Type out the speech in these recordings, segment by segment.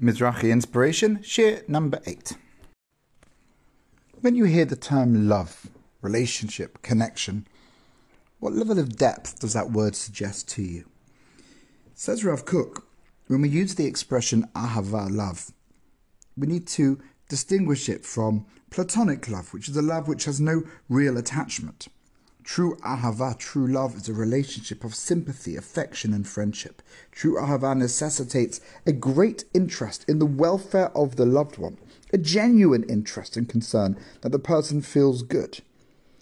Mizrachi Inspiration, Shiur number 8. When you hear the term love, relationship, connection, what level of depth does that word suggest to you? Says Rav Kook, when we use the expression ahava, love, we need to distinguish it from platonic love, which is a love which has no real attachment. True ahava, true love, is a relationship of sympathy, affection, and friendship. True ahava necessitates a great interest in the welfare of the loved one, a genuine interest and concern that the person feels good,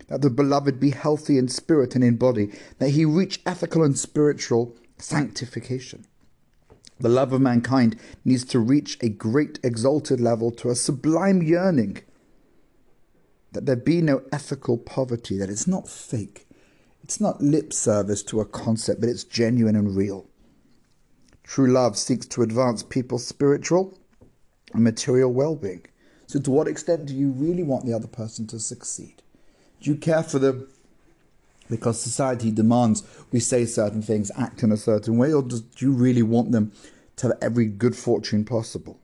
that the beloved be healthy in spirit and in body, that he reach ethical and spiritual sanctification. The love of mankind needs to reach a great exalted level to a sublime yearning that there be no ethical poverty, that it's not fake. It's not lip service to a concept, but it's genuine and real. True love seeks to advance people's spiritual and material well being. So, to what extent do you really want the other person to succeed? Do you care for them because society demands we say certain things, act in a certain way, or do you really want them to have every good fortune possible?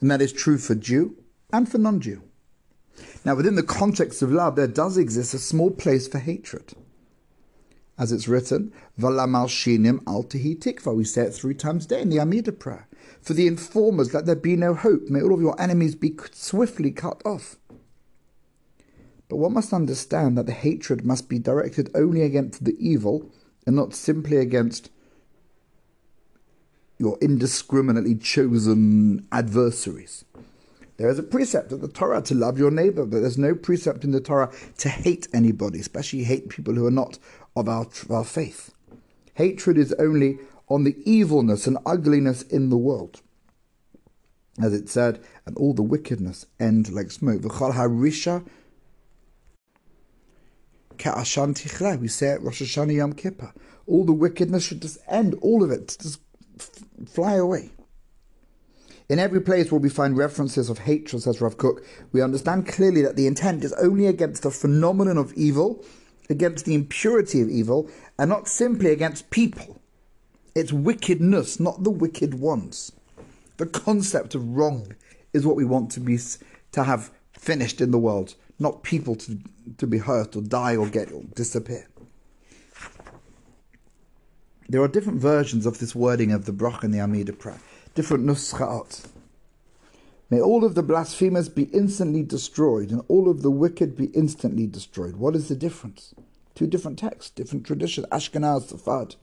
And that is true for Jew and for non Jew. Now, within the context of love, there does exist a small place for hatred. As it's written, Valamal Shinim al tikva. We say it three times a day in the Amida prayer. For the informers, let there be no hope. May all of your enemies be swiftly cut off. But one must understand that the hatred must be directed only against the evil and not simply against your indiscriminately chosen adversaries. There is a precept of the Torah to love your neighbor, but there's no precept in the Torah to hate anybody, especially hate people who are not of our, our faith. Hatred is only on the evilness and ugliness in the world. As it said, and all the wickedness end like smoke. We say it Rosh Hashanah Yom Kippur. All the wickedness should just end, all of it, just fly away. In every place where we find references of hatred, says Rav Kook, we understand clearly that the intent is only against the phenomenon of evil, against the impurity of evil, and not simply against people. It's wickedness, not the wicked ones. The concept of wrong is what we want to be to have finished in the world, not people to, to be hurt or die or get or disappear. There are different versions of this wording of the Brach and the Amida prayer different nuscha'at. May all of the blasphemers be instantly destroyed and all of the wicked be instantly destroyed. What is the difference? Two different texts, different traditions, Ashkenaz, Sephardi.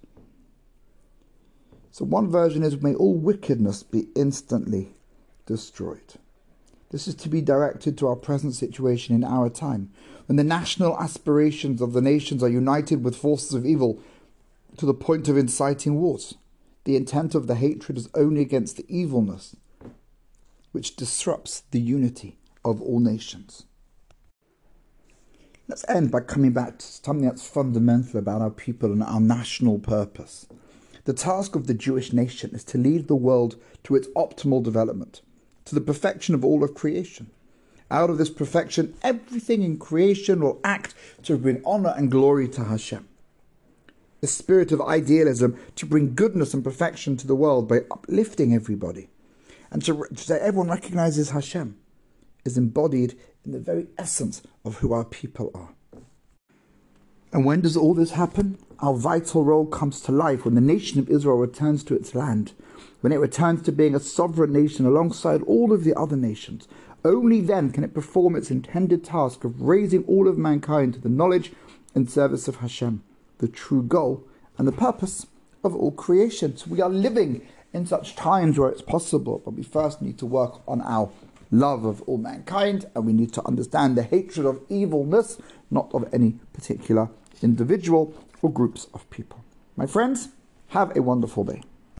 So one version is, may all wickedness be instantly destroyed. This is to be directed to our present situation in our time, when the national aspirations of the nations are united with forces of evil to the point of inciting wars. The intent of the hatred is only against the evilness which disrupts the unity of all nations. Let's end by coming back to something that's fundamental about our people and our national purpose. The task of the Jewish nation is to lead the world to its optimal development, to the perfection of all of creation. Out of this perfection, everything in creation will act to bring honor and glory to Hashem the spirit of idealism to bring goodness and perfection to the world by uplifting everybody. And to, say everyone recognizes Hashem is embodied in the very essence of who our people are. And when does all this happen? Our vital role comes to life when the nation of Israel returns to its land, when it returns to being a sovereign nation alongside all of the other nations. Only then can it perform its intended task of raising all of mankind to the knowledge and service of Hashem the true goal and the purpose of all creation. So we are living in such times where it's possible, but we first need to work on our love of all mankind and we need to understand the hatred of evilness, not of any particular individual or groups of people. My friends, have a wonderful day.